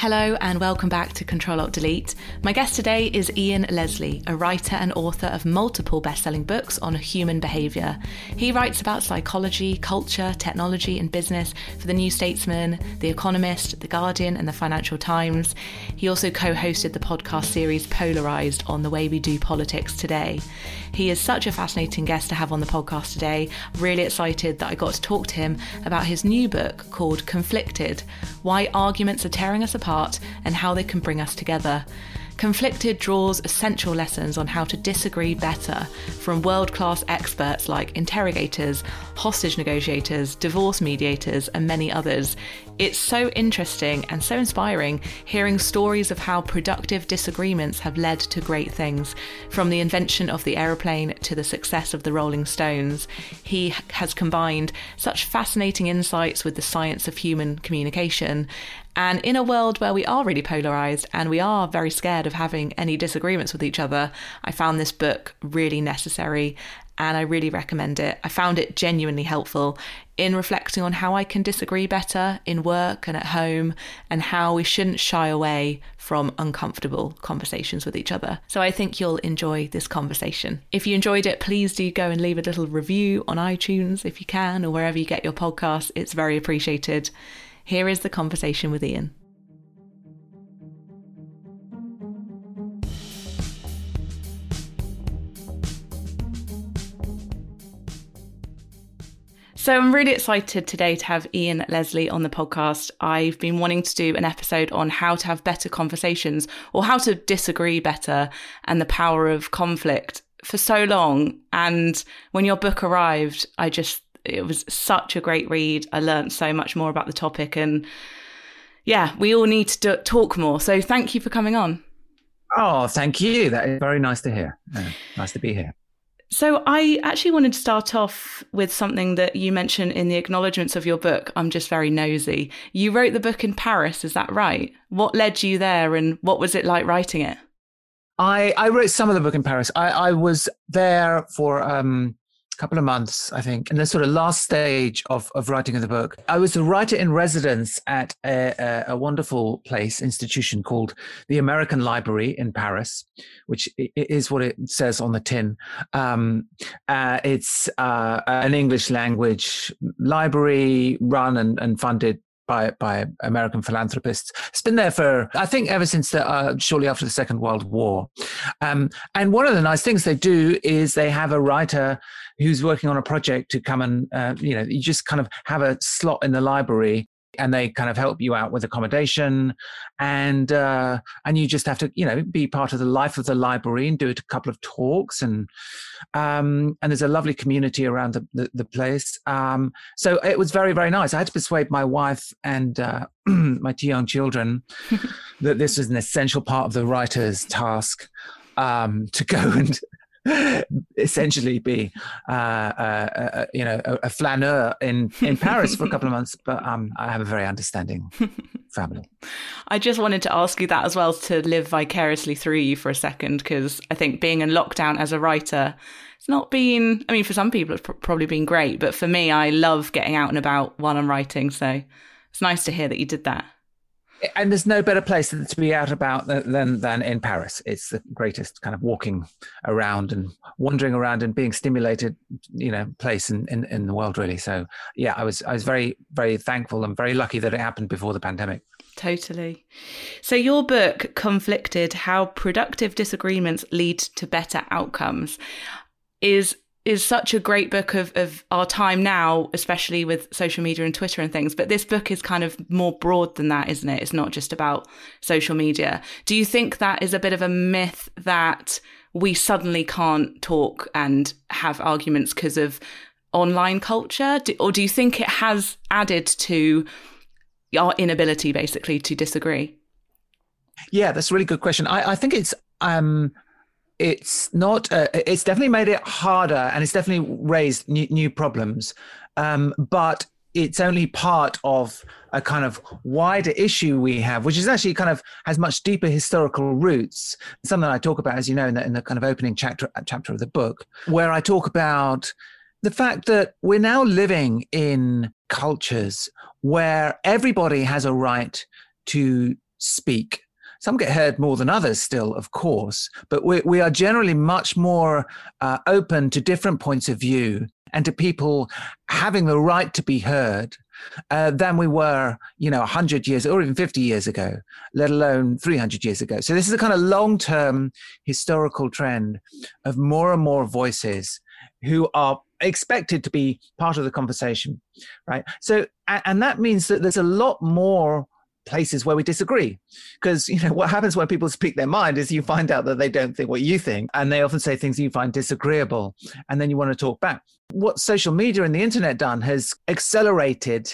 Hello and welcome back to Control Alt Delete. My guest today is Ian Leslie, a writer and author of multiple best-selling books on human behavior. He writes about psychology, culture, technology and business for The New Statesman, The Economist, The Guardian and The Financial Times. He also co-hosted the podcast series Polarized on the way we do politics today. He is such a fascinating guest to have on the podcast today. Really excited that I got to talk to him about his new book called Conflicted: Why Arguments Are Tearing Us Apart and how they can bring us together. Conflicted draws essential lessons on how to disagree better from world class experts like interrogators, hostage negotiators, divorce mediators, and many others. It's so interesting and so inspiring hearing stories of how productive disagreements have led to great things, from the invention of the aeroplane to the success of the Rolling Stones. He has combined such fascinating insights with the science of human communication. And in a world where we are really polarized and we are very scared of having any disagreements with each other, I found this book really necessary and I really recommend it. I found it genuinely helpful in reflecting on how I can disagree better in work and at home, and how we shouldn't shy away from uncomfortable conversations with each other. So I think you'll enjoy this conversation. If you enjoyed it, please do go and leave a little review on iTunes if you can, or wherever you get your podcasts. It's very appreciated. Here is the conversation with Ian. So I'm really excited today to have Ian Leslie on the podcast. I've been wanting to do an episode on how to have better conversations or how to disagree better and the power of conflict for so long. And when your book arrived, I just, it was such a great read. I learned so much more about the topic and yeah, we all need to talk more. So thank you for coming on. Oh, thank you. That is very nice to hear. nice to be here. So, I actually wanted to start off with something that you mentioned in the acknowledgements of your book. I'm just very nosy. You wrote the book in Paris, is that right? What led you there and what was it like writing it? I, I wrote some of the book in Paris. I, I was there for um, couple of months, I think, in the sort of last stage of, of writing of the book. I was a writer in residence at a, a, a wonderful place, institution called the American Library in Paris, which is what it says on the tin. Um, uh, it's uh, an English language library run and, and funded by by American philanthropists. It's been there for I think ever since the, uh, shortly after the Second World War. Um, and one of the nice things they do is they have a writer who's working on a project to come and uh, you know you just kind of have a slot in the library and they kind of help you out with accommodation. And uh, and you just have to you know be part of the life of the library and do a couple of talks. And um, and there's a lovely community around the, the, the place. Um, so it was very very nice. I had to persuade my wife and uh, my two young children that this was an essential part of the writer's task um, to go and essentially be, uh, uh, uh, you know, a, a, flaneur in, in Paris for a couple of months. But um, I have a very understanding family. I just wanted to ask you that as well to live vicariously through you for a second, because I think being in lockdown as a writer, it's not been, I mean, for some people, it's pr- probably been great. But for me, I love getting out and about while I'm writing. So it's nice to hear that you did that and there's no better place to be out about than than in Paris. It's the greatest kind of walking around and wandering around and being stimulated, you know, place in, in, in the world really. So yeah, I was I was very very thankful and very lucky that it happened before the pandemic. Totally. So your book conflicted how productive disagreements lead to better outcomes is is such a great book of, of our time now, especially with social media and Twitter and things. But this book is kind of more broad than that, isn't it? It's not just about social media. Do you think that is a bit of a myth that we suddenly can't talk and have arguments because of online culture? Do, or do you think it has added to our inability, basically, to disagree? Yeah, that's a really good question. I, I think it's um, it's not uh, it's definitely made it harder and it's definitely raised new, new problems um, but it's only part of a kind of wider issue we have, which is actually kind of has much deeper historical roots. Something I talk about, as you know, in the, in the kind of opening chapter chapter of the book, where I talk about the fact that we're now living in cultures where everybody has a right to speak. Some get heard more than others, still, of course, but we, we are generally much more uh, open to different points of view and to people having the right to be heard uh, than we were, you know, 100 years or even 50 years ago, let alone 300 years ago. So this is a kind of long-term historical trend of more and more voices who are expected to be part of the conversation, right? So, and that means that there's a lot more places where we disagree. Because you know what happens when people speak their mind is you find out that they don't think what you think and they often say things you find disagreeable and then you want to talk back. What social media and the internet done has accelerated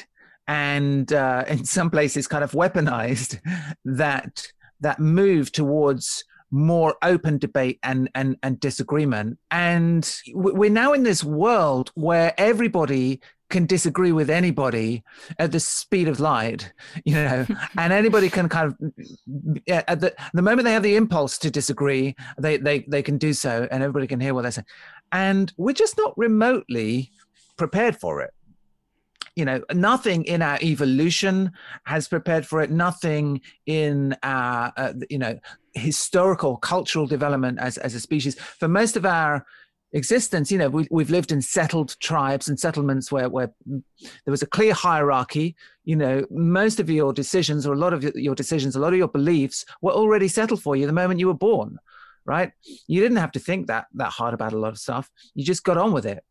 and uh, in some places kind of weaponized that that move towards more open debate and and and disagreement. And we're now in this world where everybody can disagree with anybody at the speed of light you know and anybody can kind of at the, the moment they have the impulse to disagree they they they can do so and everybody can hear what they're saying. And we're just not remotely prepared for it. You know nothing in our evolution has prepared for it. Nothing in our uh, you know historical cultural development as as a species. For most of our existence you know we, we've lived in settled tribes and settlements where where there was a clear hierarchy you know most of your decisions or a lot of your decisions a lot of your beliefs were already settled for you the moment you were born right you didn't have to think that that hard about a lot of stuff you just got on with it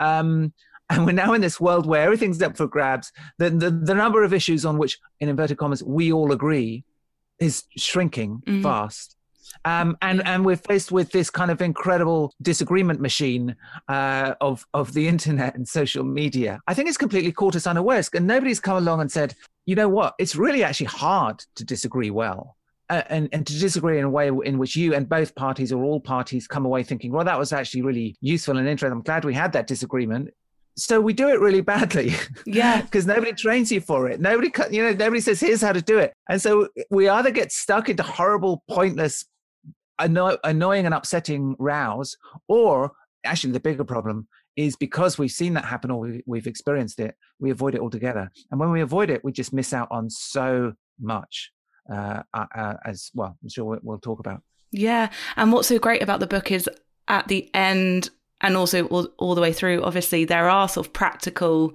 um, and we're now in this world where everything's up for grabs. The, the, the number of issues on which, in inverted commas, we all agree is shrinking mm-hmm. fast. Um, and and we're faced with this kind of incredible disagreement machine uh, of of the internet and social media. I think it's completely caught us unawares, and nobody's come along and said, you know what, it's really actually hard to disagree well. Uh, and, and to disagree in a way in which you and both parties or all parties come away thinking, well, that was actually really useful and interesting. I'm glad we had that disagreement so we do it really badly yeah because nobody trains you for it nobody you know nobody says here's how to do it and so we either get stuck into horrible pointless anno- annoying and upsetting rows or actually the bigger problem is because we've seen that happen or we, we've experienced it we avoid it altogether. And when we avoid it we just miss out on so much uh, uh, uh as well i'm sure we'll talk about. Yeah and what's so great about the book is at the end and also all, all the way through, obviously, there are sort of practical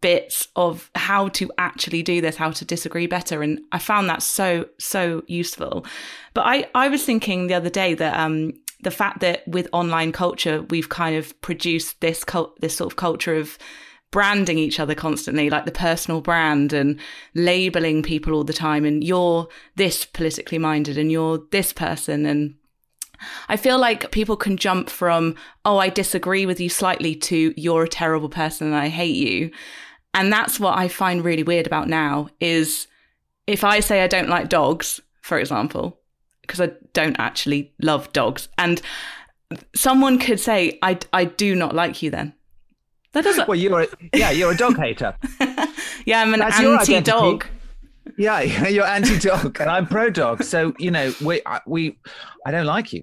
bits of how to actually do this, how to disagree better. And I found that so, so useful. But I, I was thinking the other day that um, the fact that with online culture, we've kind of produced this cult, this sort of culture of branding each other constantly, like the personal brand and labeling people all the time. And you're this politically minded and you're this person and I feel like people can jump from, oh, I disagree with you slightly to you're a terrible person and I hate you. And that's what I find really weird about now is if I say I don't like dogs, for example, because I don't actually love dogs, and someone could say, I, I do not like you then. That doesn't. Well, you're a, yeah, you're a dog hater. yeah, I'm an anti dog. Yeah, you're anti-dog, and I'm pro-dog. So you know, we we I don't like you.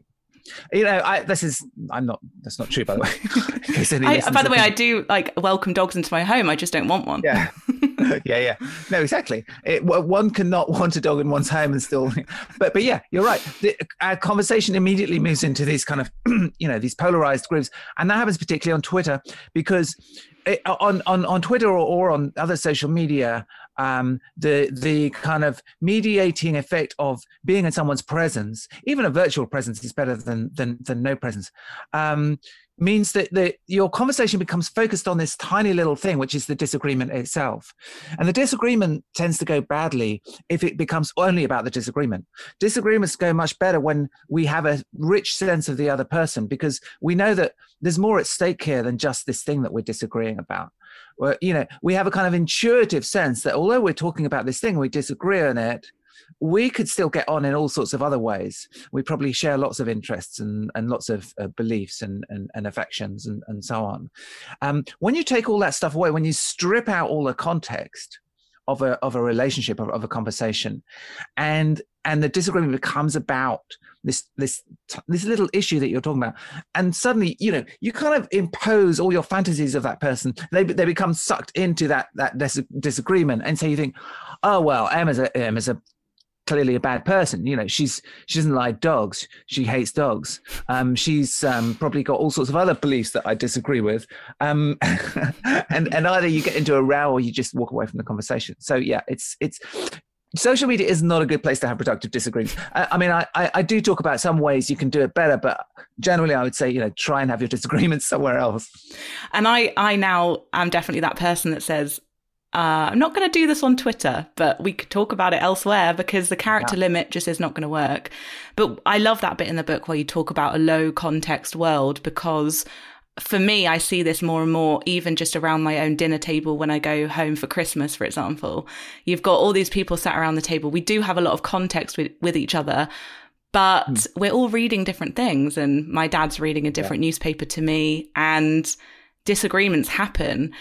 You know, I, this is I'm not. That's not true, by the way. I, by the way, I do like welcome dogs into my home. I just don't want one. Yeah, yeah, yeah. No, exactly. It, one cannot want a dog in one's home and still. But but yeah, you're right. The, our conversation immediately moves into these kind of you know these polarized groups, and that happens particularly on Twitter because it, on on on Twitter or, or on other social media um, the the kind of mediating effect of being in someone's presence, even a virtual presence, is better than than than no presence. Um, means that the, your conversation becomes focused on this tiny little thing, which is the disagreement itself. And the disagreement tends to go badly if it becomes only about the disagreement. Disagreements go much better when we have a rich sense of the other person because we know that there's more at stake here than just this thing that we're disagreeing about you know, we have a kind of intuitive sense that although we're talking about this thing, we disagree on it, we could still get on in all sorts of other ways. We probably share lots of interests and, and lots of uh, beliefs and, and, and, affections and, and so on. Um, when you take all that stuff away, when you strip out all the context of a, of a relationship, of, of a conversation, and and the disagreement becomes about this this this little issue that you're talking about and suddenly you know you kind of impose all your fantasies of that person they they become sucked into that that dis- disagreement and so you think oh well emma's a emma's a clearly a bad person. You know, she's she doesn't like dogs. She hates dogs. Um, she's um, probably got all sorts of other beliefs that I disagree with. Um, and and either you get into a row or you just walk away from the conversation. So yeah, it's it's social media is not a good place to have productive disagreements. I, I mean, I, I, I do talk about some ways you can do it better, but generally, I would say you know try and have your disagreements somewhere else. And I I now am definitely that person that says uh, I'm not going to do this on Twitter, but we could talk about it elsewhere because the character yeah. limit just is not going to work. But I love that bit in the book where you talk about a low context world because for me, I see this more and more, even just around my own dinner table when I go home for Christmas, for example. You've got all these people sat around the table. We do have a lot of context with, with each other, but mm. we're all reading different things. And my dad's reading a different yeah. newspaper to me, and disagreements happen.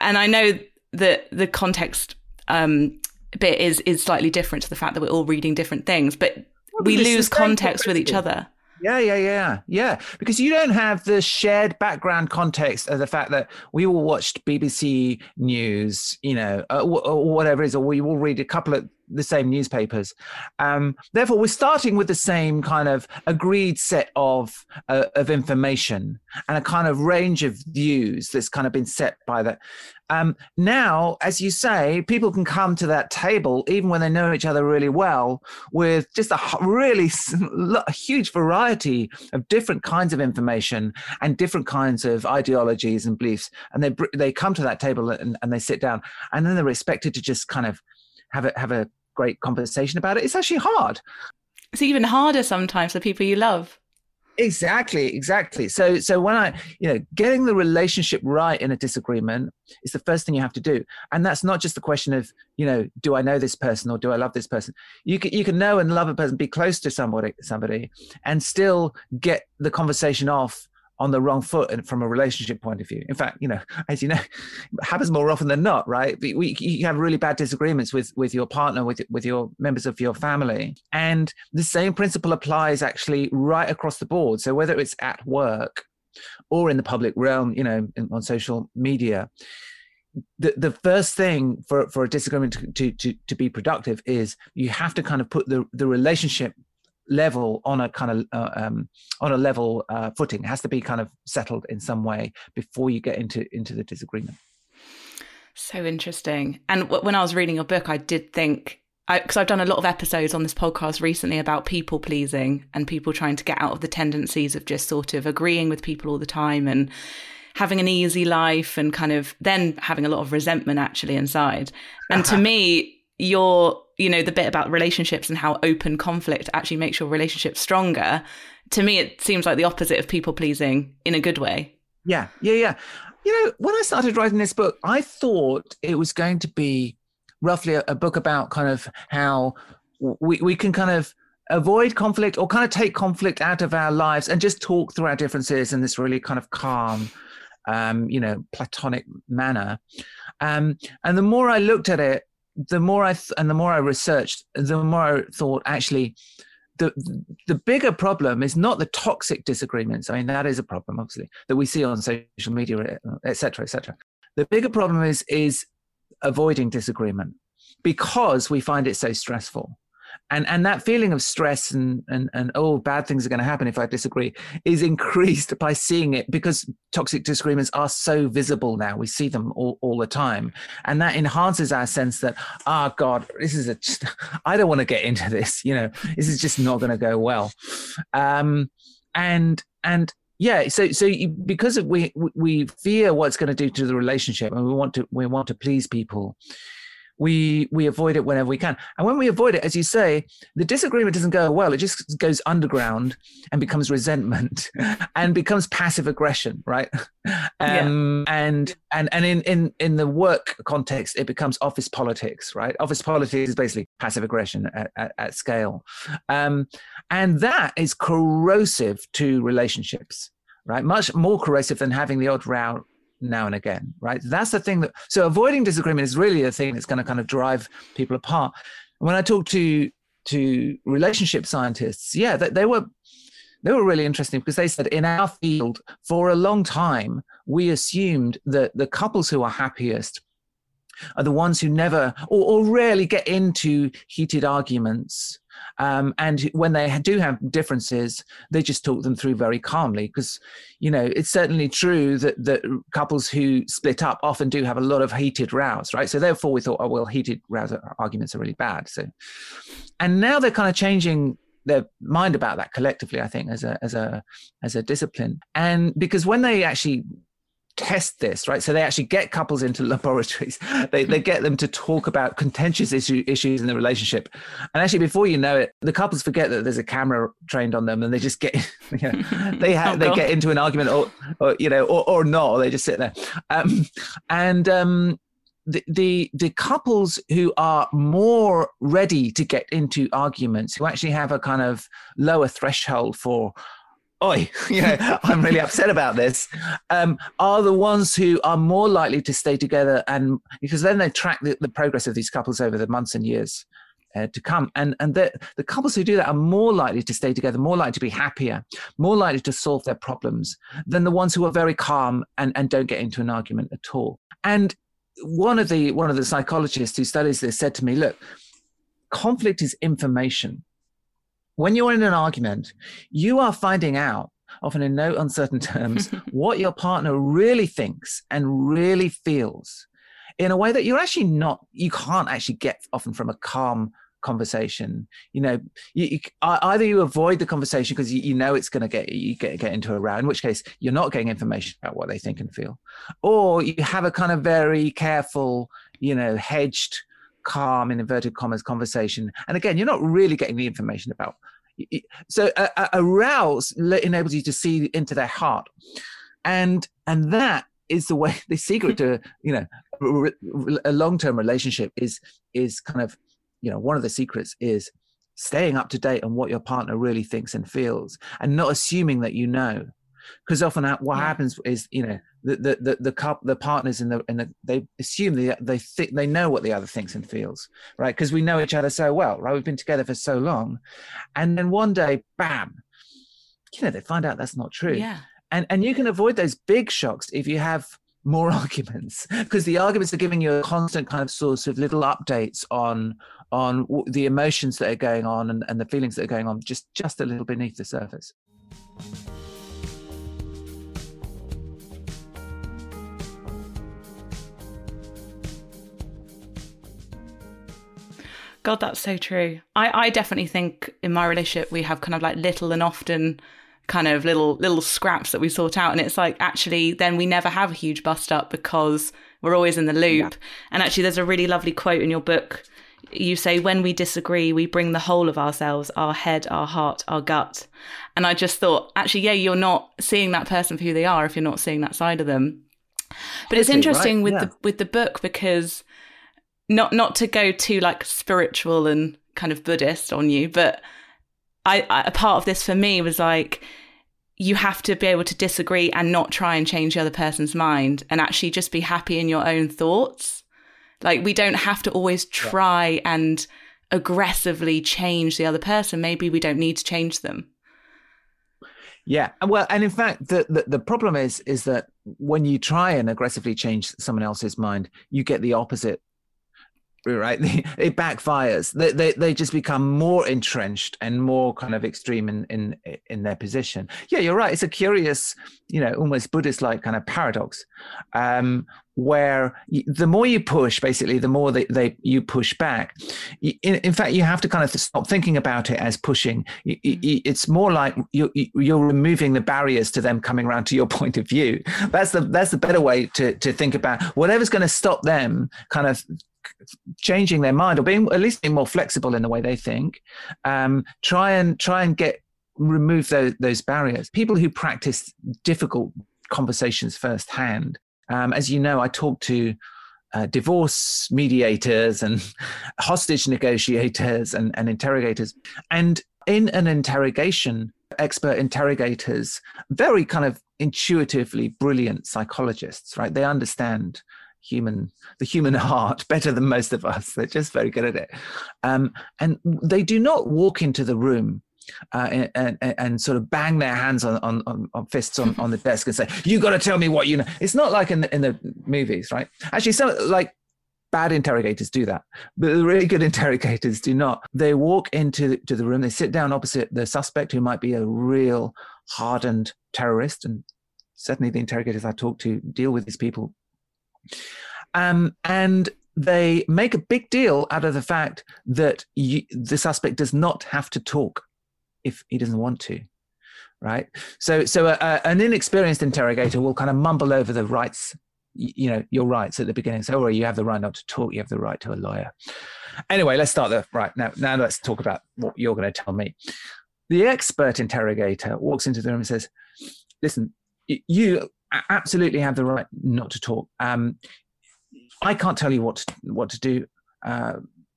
And I know that the context um, bit is is slightly different to the fact that we're all reading different things, but well, we lose context with each other. Yeah, yeah, yeah, yeah. Because you don't have the shared background context of the fact that we all watched BBC News, you know, uh, or whatever it is, or we all read a couple of the same newspapers. Um, therefore, we're starting with the same kind of agreed set of uh, of information and a kind of range of views that's kind of been set by that. Um, now, as you say, people can come to that table even when they know each other really well, with just a really a huge variety of different kinds of information and different kinds of ideologies and beliefs, and they they come to that table and, and they sit down, and then they're expected to just kind of have a have a great conversation about it. It's actually hard. It's even harder sometimes for people you love. Exactly, exactly. So so when I, you know, getting the relationship right in a disagreement is the first thing you have to do. And that's not just the question of, you know, do I know this person or do I love this person? You can you can know and love a person, be close to somebody somebody and still get the conversation off on the wrong foot and from a relationship point of view. In fact, you know, as you know, happens more often than not, right? We, you have really bad disagreements with with your partner, with with your members of your family, and the same principle applies actually right across the board. So whether it's at work or in the public realm, you know, on social media. The, the first thing for, for a disagreement to, to, to, to be productive is you have to kind of put the, the relationship level on a kind of uh, um, on a level uh, footing. It has to be kind of settled in some way before you get into into the disagreement. So interesting. And w- when I was reading your book, I did think because I've done a lot of episodes on this podcast recently about people pleasing and people trying to get out of the tendencies of just sort of agreeing with people all the time and having an easy life and kind of then having a lot of resentment actually inside. And to me, your you know the bit about relationships and how open conflict actually makes your relationship stronger to me it seems like the opposite of people pleasing in a good way. Yeah yeah yeah. You know when i started writing this book i thought it was going to be roughly a, a book about kind of how we, we can kind of avoid conflict or kind of take conflict out of our lives and just talk through our differences in this really kind of calm um, you know platonic manner. Um, and the more i looked at it the more I th- and the more I researched, the more I thought actually the the bigger problem is not the toxic disagreements. I mean, that is a problem, obviously, that we see on social media, uh, etc., etc. The bigger problem is is avoiding disagreement because we find it so stressful and and that feeling of stress and and, and oh bad things are going to happen if i disagree is increased by seeing it because toxic disagreements are so visible now. We see them all, all the time. And that enhances our sense that oh god this is a i don't want to get into this you know this is just not going to go well. Um and and yeah so so because we we fear what's going to do to the relationship and we want to we want to please people we we avoid it whenever we can. And when we avoid it, as you say, the disagreement doesn't go well. It just goes underground and becomes resentment and becomes passive aggression, right? Um, yeah. And and and in in in the work context, it becomes office politics, right? Office politics is basically passive aggression at, at, at scale, um, and that is corrosive to relationships right? Much more corrosive than having the odd row now and again, right? That's the thing that, so avoiding disagreement is really the thing that's going to kind of drive people apart. when I talk to, to relationship scientists, yeah, they, they were, they were really interesting because they said in our field for a long time, we assumed that the couples who are happiest are the ones who never or, or rarely get into heated arguments um, and when they do have differences, they just talk them through very calmly. Because, you know, it's certainly true that, that couples who split up often do have a lot of heated rows, right? So therefore, we thought, oh, well, heated rows arguments are really bad. So, and now they're kind of changing their mind about that collectively i think as a as a as a discipline and because when they actually test this, right? So they actually get couples into laboratories. They, they get them to talk about contentious issue, issues in the relationship. And actually, before you know it, the couples forget that there's a camera trained on them and they just get, you know, they have, oh, they get into an argument or, or you know, or, or not, or they just sit there. Um, and, um, the, the the couples who are more ready to get into arguments who actually have a kind of lower threshold for oi, you know, I'm really upset about this, um, are the ones who are more likely to stay together. And because then they track the, the progress of these couples over the months and years uh, to come. And, and the, the couples who do that are more likely to stay together, more likely to be happier, more likely to solve their problems than the ones who are very calm and, and don't get into an argument at all. And one of the one of the psychologists who studies this said to me, look, conflict is information when you're in an argument, you are finding out, often in no uncertain terms, what your partner really thinks and really feels in a way that you're actually not, you can't actually get often from a calm conversation. You know, you, you, either you avoid the conversation because you, you, know it's going to get you get, get into a row, in which case you're not getting information about what they think and feel, or you have a kind of very careful, you know, hedged calm in inverted commas conversation. And again you're not really getting the information about so a, a rouse enables you to see into their heart. And and that is the way the secret to you know a long-term relationship is is kind of you know one of the secrets is staying up to date on what your partner really thinks and feels and not assuming that you know because often what yeah. happens is you know the the the the, cup, the partners in the in the they assume they they think they know what the other thinks and feels right? Because we know each other so well right? We've been together for so long. And then one day bam you know they find out that's not true. Yeah. And and you can avoid those big shocks if you have more arguments because the arguments are giving you a constant kind of source of little updates on on the emotions that are going on and, and the feelings that are going on just just a little beneath the surface God, that's so true. I, I definitely think in my relationship we have kind of like little and often kind of little little scraps that we sort out and it's like actually then we never have a huge bust up because we're always in the loop yeah. and actually there's a really lovely quote in your book you say when we disagree we bring the whole of ourselves our head our heart our gut and i just thought actually yeah you're not seeing that person for who they are if you're not seeing that side of them but it's interesting right? with yeah. the with the book because not not to go too like spiritual and kind of Buddhist on you, but I, I a part of this for me was like you have to be able to disagree and not try and change the other person's mind and actually just be happy in your own thoughts. Like we don't have to always try yeah. and aggressively change the other person. Maybe we don't need to change them. Yeah, well, and in fact, the, the, the problem is is that when you try and aggressively change someone else's mind, you get the opposite right? It backfires. They, they they just become more entrenched and more kind of extreme in in in their position. Yeah you're right. It's a curious you know almost buddhist like kind of paradox um where the more you push basically the more they, they you push back. In, in fact you have to kind of stop thinking about it as pushing. Mm. it's more like you're, you're removing the barriers to them coming around to your point of view. That's the that's the better way to to think about whatever's going to stop them kind of changing their mind or being at least being more flexible in the way they think um, try and try and get remove those, those barriers. People who practice difficult conversations firsthand um, as you know i talk to uh, divorce mediators and hostage negotiators and, and interrogators. And in an interrogation expert interrogators very kind of intuitively brilliant psychologists right? They understand human the human heart better than most of us they're just very good at it um, and they do not walk into the room uh, and, and, and, sort of bang their hands on, on, on fists on, on the desk and say, "You got to tell me what you know." It's not like in the, in the movies, right? Actually, some like bad interrogators do that, but the really good interrogators do not. They walk into to the room, they sit down opposite the suspect, who might be a real hardened terrorist, and certainly the interrogators I talk to deal with these people. Um, and they make a big deal out of the fact that you, the suspect does not have to talk if he doesn't want to right? So so a, a, an inexperienced interrogator will kind of mumble over the rights you know your rights at the beginning. So oh you have the right not to talk. You have the right to a lawyer. Anyway let's start there right now now let's talk about what you're going to tell me. The expert interrogator walks into the room and says listen you absolutely have the right not to talk um, I can't tell you what to, what to do. Uh,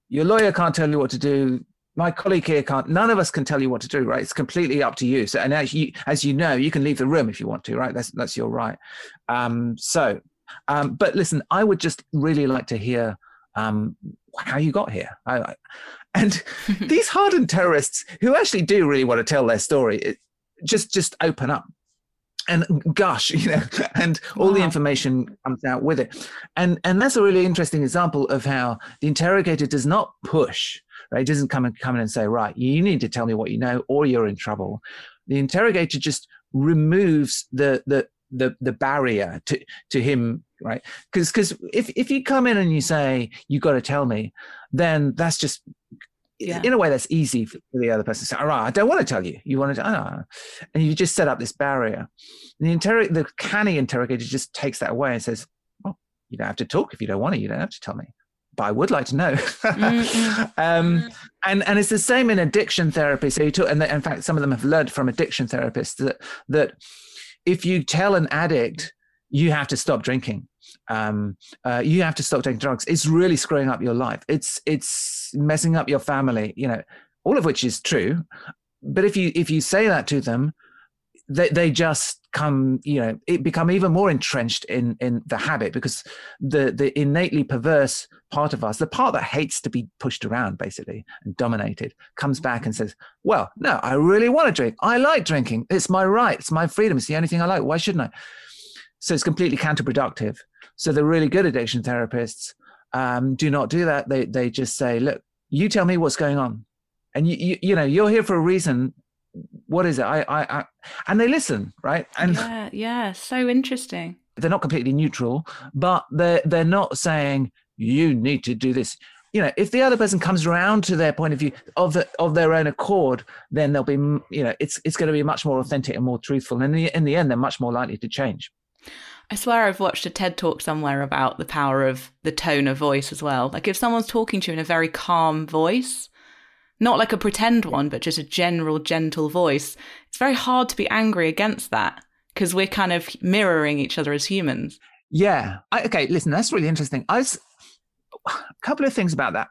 your lawyer can't tell you what to do. My colleague here can't. None of us can tell you what to do, right? It's completely up to you. So, and as you as you know, you can leave the room if you want to, right? That's that's your right. Um, so, um, but listen, I would just really like to hear um, how you got here. I, I, and these hardened terrorists who actually do really want to tell their story, it, just just open up and gush you know and all wow. the information comes out with it. And and that's a really interesting example of how the interrogator does not push right? It doesn't come and come in and say right you need to tell me what you know or you're in trouble. The interrogator just removes the the the, the barrier to to him right? Because because if if you come in and you say you've got to tell me then that's just yeah. in a way that's easy for the other person to say, all right, I don't want to tell you. You want to, oh. and you just set up this barrier. And the the canny interrogator just takes that away and says, well, you don't have to talk if you don't want to. You don't have to tell me. But I would like to know. um, and and it's the same in addiction therapy. So you talk, and in fact, some of them have learned from addiction therapists that that if you tell an addict you have to stop drinking um, uh, you have to stop taking drugs. It's really screwing up your life. It's it's messing up your family you know all of which is true. But if you if you say that to them they, they just come you know it become even more entrenched in in the habit because the the innately perverse part of us the part that hates to be pushed around basically and dominated comes back and says well no i really want to drink. I like drinking. It's my right. It's my freedom. It's the only thing i like. Why shouldn't i? So it's completely counterproductive. So the really good addiction therapists um, do not do that. They they just say, look, you tell me what's going on, and you you, you know you're here for a reason. What is it? I, I I and they listen, right? And yeah, yeah, so interesting. They're not completely neutral, but they're they're not saying you need to do this you know if the other person comes around to their point of view of the, of their own accord then they'll be you know it's it's going to be much more authentic and more truthful and in the, in the end they're much more likely to change I swear I've watched a TED talk somewhere about the power of the tone of voice as well. Like if someone's talking to you in a very calm voice, not like a pretend one, but just a general, gentle voice, it's very hard to be angry against that because we're kind of mirroring each other as humans. Yeah. I, okay. Listen, that's really interesting. I was, a couple of things about that.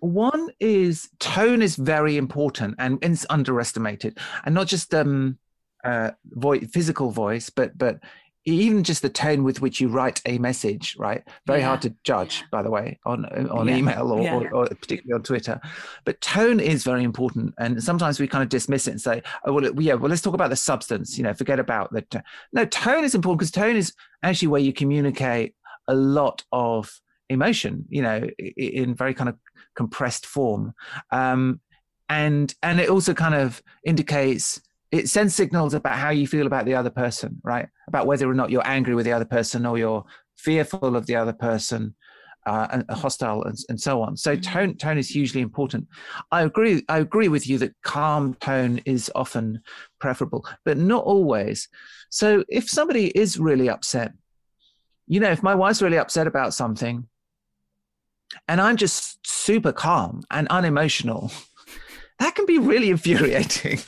One is tone is very important and, it's underestimated, and not just um, uh, voice, physical voice, but but even just the tone with which you write a message, right? Very yeah. hard to judge, yeah. by the way, on on yeah. email or, or, or, particularly on Twitter. But tone is very important, and sometimes we kind of dismiss it and say, "Oh, well, yeah, well, let's talk about the substance." You know, forget about the. T-. No, tone is important because tone is actually where you communicate a lot of emotion. You know, in very kind of compressed form, um, and and it also kind of indicates it sends signals about how you feel about the other person, right? About whether or not you're angry with the other person or you're fearful of the other person, uh, and hostile, and, and so on. So mm-hmm. tone tone is hugely important. I agree. I agree with you that calm tone is often preferable, but not always. So if somebody is really upset, you know, if my wife's really upset about something, and I'm just super calm and unemotional, that can be really infuriating.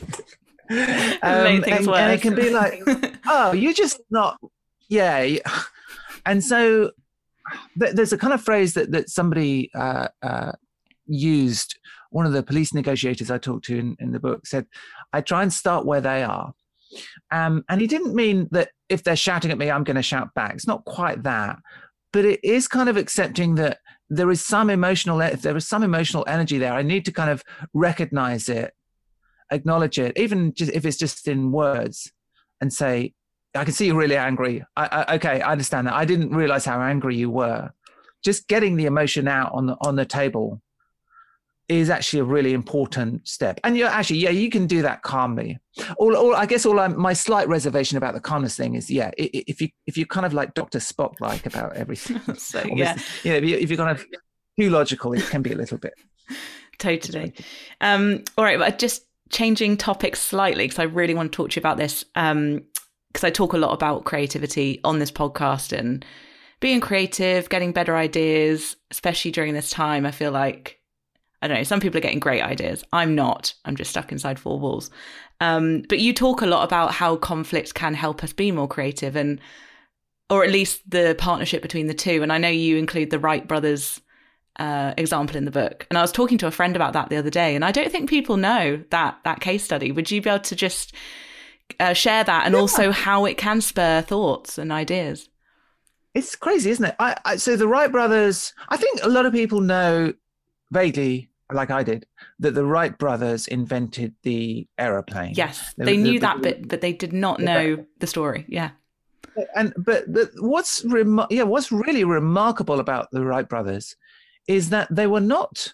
Um, and, and, it can be like, oh, you're just not, yeah. And so th- there's a kind of phrase that that somebody uh, uh, used. One of the police negotiators I talked to in, in the book said, "I try and start where they are." Um, and he didn't mean that if they're shouting at me, I'm going to shout back. It's not quite that, but it is kind of accepting that there is some emotional, if there is some emotional energy there, I need to kind of recognize it acknowledge it, even just if it's just in words, and say, "I can see you're really angry. I, I, okay, I understand that. I didn't realize how angry you were. just getting the emotion out on the on the table is actually a really important step. And you're actually, yeah, you can do that calmly. All, all I guess all I'm, my slight reservation about the calmness thing is, yeah, if you if you kind of like Doctor Spock like about everything, so yeah, you know, if, you, you're kind of too logical, it can be a little bit. totally. Um, all right, but just changing topics slightly because I really want to talk to you about this. Um, because I talk a lot about creativity on this podcast and being creative, getting better ideas, especially during this time. I feel like I don't know, some people are getting great ideas. I'm not. I'm just stuck inside four walls. Um, but you talk a lot about how conflict can help us be more creative and or at least the partnership between the two. And I know you include the Wright brothers uh, example in the book. And I was talking to a friend about that the other day, and I don't think people know that that case study. Would you be able to just uh, share that and yeah. also how it can spur thoughts and ideas? It's crazy, isn't it? I, I, so the Wright brothers, I think a lot of people know vaguely like I did, that the Wright brothers invented the aeroplane. Yes, they, they knew the, that the, bit, but they did not know the story. Yeah. And but, but what's rem- yeah what's really remarkable about the Wright brothers is that they were not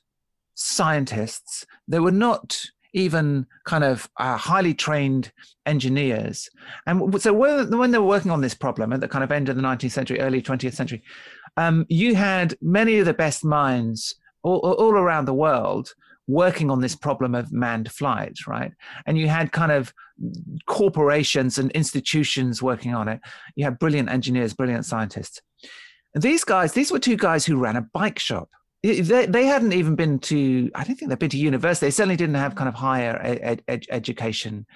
scientists. They were not even kind of uh, highly trained engineers. And so when, when, they were working on this problem at the kind of end of the 19th century, early 20th century, um, you had many of the best minds all, all around the world working on this problem of manned flight, right? And you had kind of corporations and institutions working on it. You had brilliant engineers, brilliant scientists. And these guys, these were two guys who ran a bike shop. They, they hadn't even been to, I don't think they'd been to university. They certainly didn't have kind of higher ed, ed, education.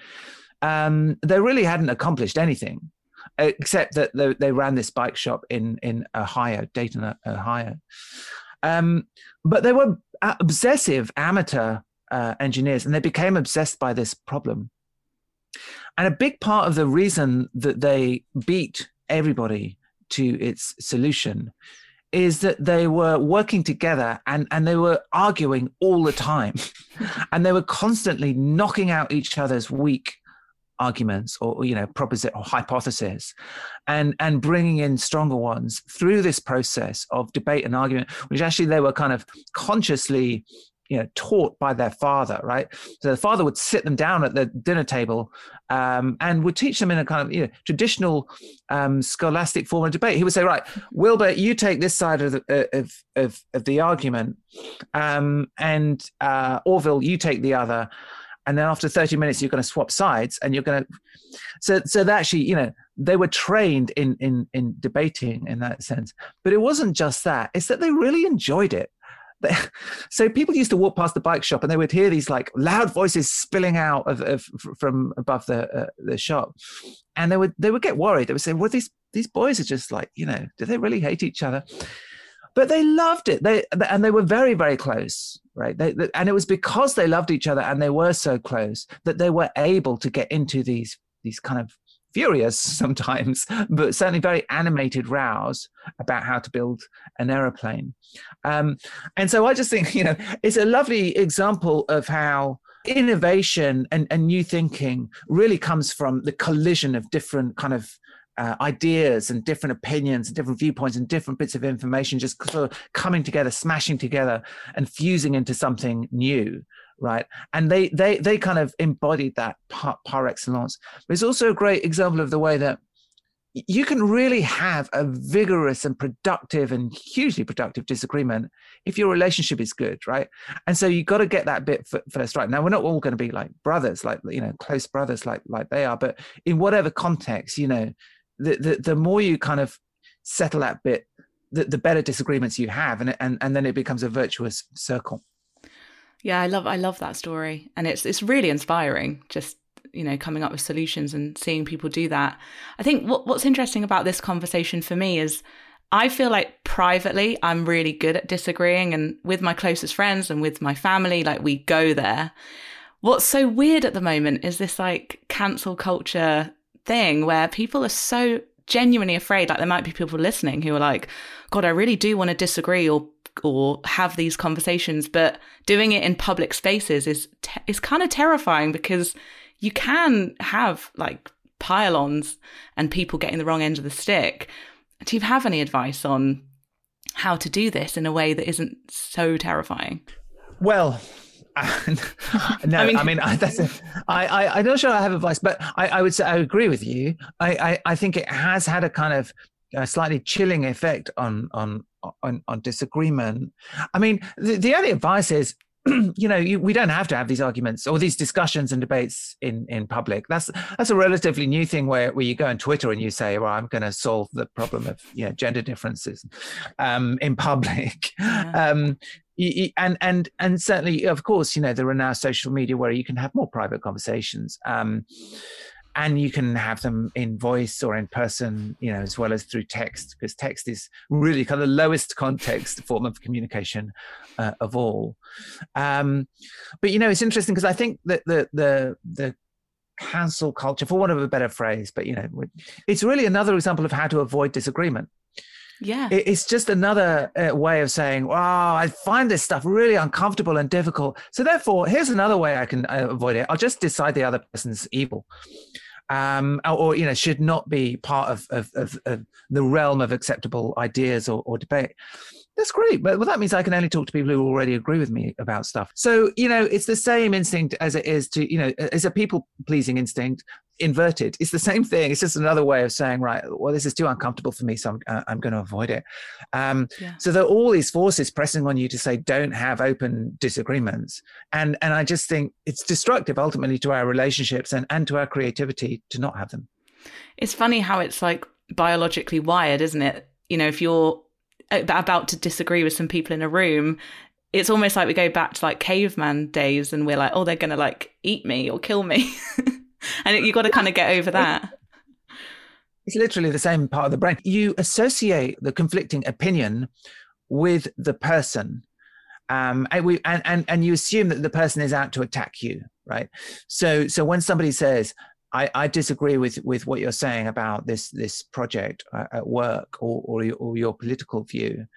Um, they really hadn't accomplished anything except that they, they, ran this bike shop in, in Ohio, Dayton, Ohio. Um, but they were obsessive amateur uh, engineers and they became obsessed by this problem. And a big part of the reason that they beat everybody to its solution is that they were working together and, and they were arguing all the time. and they were constantly knocking out each other's weak arguments or you know proposition or hypothesis and and bringing in stronger ones through this process of debate and argument which actually they were kind of consciously you know taught by their father right? So the father would sit them down at the dinner table um, and would teach them in a kind of you know traditional um, scholastic form of debate. He would say right wilbur you take this side of the uh, of of, of the argument um, and uh, orville you take the other and then after 30 minutes you're going to swap sides and you're going to so so that actually you know they were trained in in in debating in that sense. But it wasn't just that it's that they really enjoyed it so people used to walk past the bike shop and they would hear these like loud voices spilling out of, of from above the uh, the shop. And they would they would get worried. They would say well these these boys are just like you know do they really hate each other? But they loved it. They and they were very very close right? They, they, and it was because they loved each other and they were so close that they were able to get into these these kind of furious sometimes but certainly very animated rows about how to build an aeroplane. Um, and so i just think you know it's a lovely example of how innovation and, and new thinking really comes from the collision of different kind of uh, ideas and different opinions and different viewpoints and different bits of information just sort of coming together smashing together and fusing into something new right? And they they they kind of embodied that par, par excellence. But it's also a great example of the way that you can really have a vigorous and productive and hugely productive disagreement if your relationship is good right? And so you got to get that bit first right. Now we're not all going to be like brothers like you know close brothers like like they are but in whatever context you know the, the, the more you kind of settle that bit, the, the better disagreements you have, and, and and then it becomes a virtuous circle. Yeah, I love I love that story, and it's it's really inspiring. Just you know, coming up with solutions and seeing people do that. I think what, what's interesting about this conversation for me is I feel like privately I'm really good at disagreeing, and with my closest friends and with my family, like we go there. What's so weird at the moment is this like cancel culture thing where people are so genuinely afraid like there might be people listening who are like god i really do want to disagree or or have these conversations but doing it in public spaces is te- is kind of terrifying because you can have like pile-ons and people getting the wrong end of the stick do you have any advice on how to do this in a way that isn't so terrifying? Well, no, I mean, I mean, that's a, I, I, I'm not sure I have advice, but I, I would say I agree with you. I, I, I think it has had a kind of a slightly chilling effect on on on, on disagreement. I mean, the, the only advice is you know, you, we don't have to have these arguments or these discussions and debates in in public. That's that's a relatively new thing where where you go on Twitter and you say, "Well, I'm going to solve the problem of you know gender differences um, in public." Yeah. Um, and and and certainly, of course, you know there are now social media where you can have more private conversations. Um, and you can have them in voice or in person, you know, as well as through text, because text is really kind of the lowest context form of communication uh, of all. Um, but you know, it's interesting because I think that the the the cancel culture, for want of a better phrase, but you know, it's really another example of how to avoid disagreement. Yeah. It's just another uh, way of saying, wow, I find this stuff really uncomfortable and difficult. So, therefore, here's another way I can uh, avoid it. I'll just decide the other person's evil um, or, you know should not be part of, of, of, of the realm of acceptable ideas or, or debate that's great. But well, that means i can only talk to people who already agree with me about stuff. So you know it's the same instinct as it is to you know it's a people pleasing instinct inverted. It's the same thing. It's just another way of saying right well this is too uncomfortable for me so i'm, uh, I'm going to avoid it. Um, yeah. so there are all these forces pressing on you to say don't have open disagreements. And and i just think it's destructive ultimately to our relationships and and to our creativity to not have them. It's funny how it's like biologically wired isn't it? You know if you're about to disagree with some people in a room it's almost like we go back to like caveman days and we're like oh they're gonna like eat me or kill me and you've got to kind of get over that. It's literally the same part of the brain. You associate the conflicting opinion with the person. Um, and, we, and, and, and you assume that the person is out to attack you, right? So, so when somebody says, I, I disagree with, with what you're saying about this, this project uh, at work or, or, or your political view,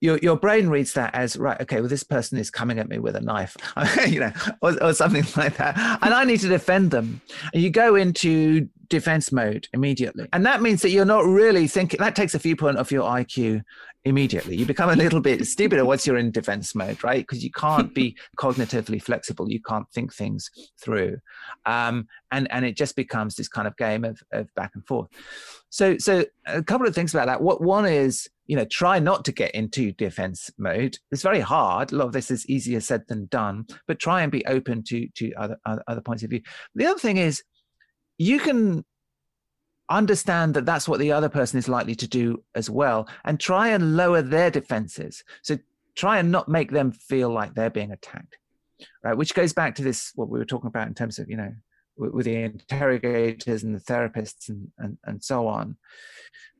your your brain reads that as right okay well this person is coming at me with a knife you know or, or, something like that. And i need to defend them. And you go into defense mode immediately. And that means that you're not really thinking that takes a few point of your iq immediately you become a little bit stupider once you're in defense mode right because you can't be cognitively flexible you can't think things through um, and and it just becomes this kind of game of, of back and forth so so a couple of things about that what one is you know, try not to get into defense mode. It's very hard. A lot of this is easier said than done, but try and be open to to other other points of view. The other thing is, you can understand that that's what the other person is likely to do as well, and try and lower their defenses. So try and not make them feel like they're being attacked, right? Which goes back to this what we were talking about in terms of you know with, with the interrogators and the therapists and, and and so on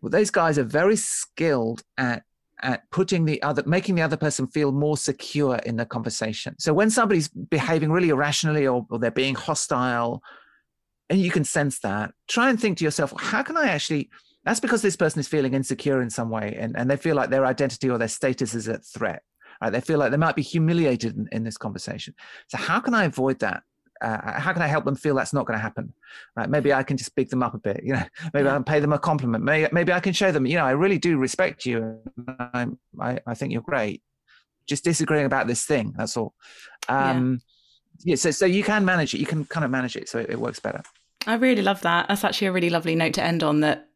well, those guys are very skilled at at putting the other making the other person feel more secure in the conversation so when somebody's behaving really irrationally or, or they're being hostile and you can sense that try and think to yourself how can i actually that's because this person is feeling insecure in some way and, and they feel like their identity or their status is at threat right they feel like they might be humiliated in, in this conversation so how can i avoid that uh, how can I help them feel that's not going to happen? Right? Maybe I can just big them up a bit. You know, maybe I can pay them a compliment. Maybe, maybe I can show them. You know, I really do respect you. I, I, I think you're great. Just disagreeing about this thing. That's all. Um, yeah. Yeah. So, so you can manage it. You can kind of manage it, so it, it works better. I really love that. That's actually a really lovely note to end on. That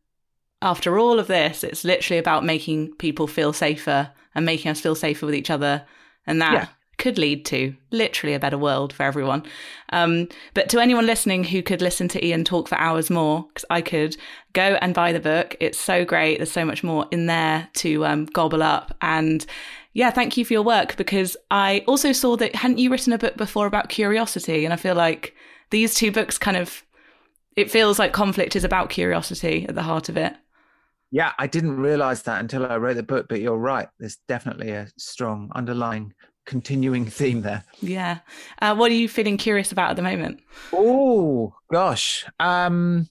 after all of this, it's literally about making people feel safer and making us feel safer with each other. And that yeah could lead to literally a better world for everyone. Um, but to anyone listening who could listen to Ian talk for hours more, because I could go and buy the book. It's so great. There's so much more in there to um, gobble up. And yeah, thank you for your work because I also saw that hadn't you written a book before about curiosity? And I feel like these two books kind of it feels like conflict is about curiosity at the heart of it. Yeah, I didn't realize that until I wrote the book, but you're right. There's definitely a strong underlying continuing theme there. Yeah. Uh, what are you feeling curious about at the moment? Oh gosh, um,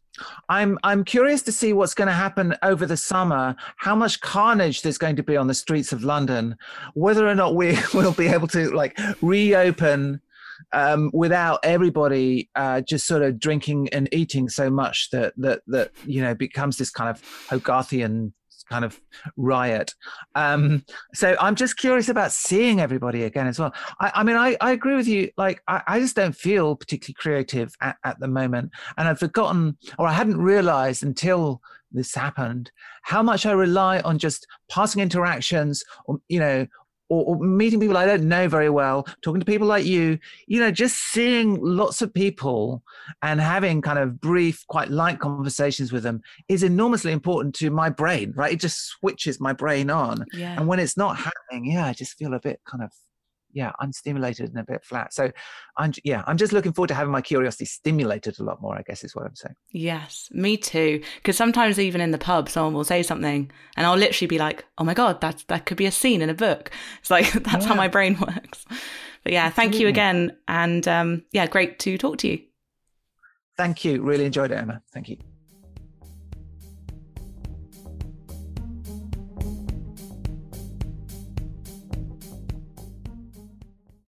I'm I'm curious to see what's going to happen over the summer. How much carnage there's going to be on the streets of London. Whether or not we will be able to like reopen um, without everybody uh, just sort of drinking and eating so much that that that you know becomes this kind of Hogarthian kind of riot. Um, so I'm just curious about seeing everybody again as well. I, I mean, I, I agree with you. Like, I, I just don't feel particularly creative at, at the moment. And I've forgotten, or I hadn't realized until this happened, how much I rely on just passing interactions or, you know, or, or, meeting people I don't know very well, talking to people like you, you know, just seeing lots of people and having kind of brief, quite light conversations with them is enormously important to my brain, right? It just switches my brain on. Yeah. And when it's not happening, yeah, I just feel a bit kind of yeah, unstimulated and a bit flat. So I'm yeah, I'm just looking forward to having my curiosity stimulated a lot more, I guess is what I'm saying. Yes, me too. Because sometimes even in the pub, someone will say something and I'll literally be like, oh my God, that that could be a scene in a book. It's like that's yeah. how my brain works. But yeah, thank Absolutely. you again. And um, yeah, great to talk to you. Thank you. Really enjoyed it, Emma. Thank you.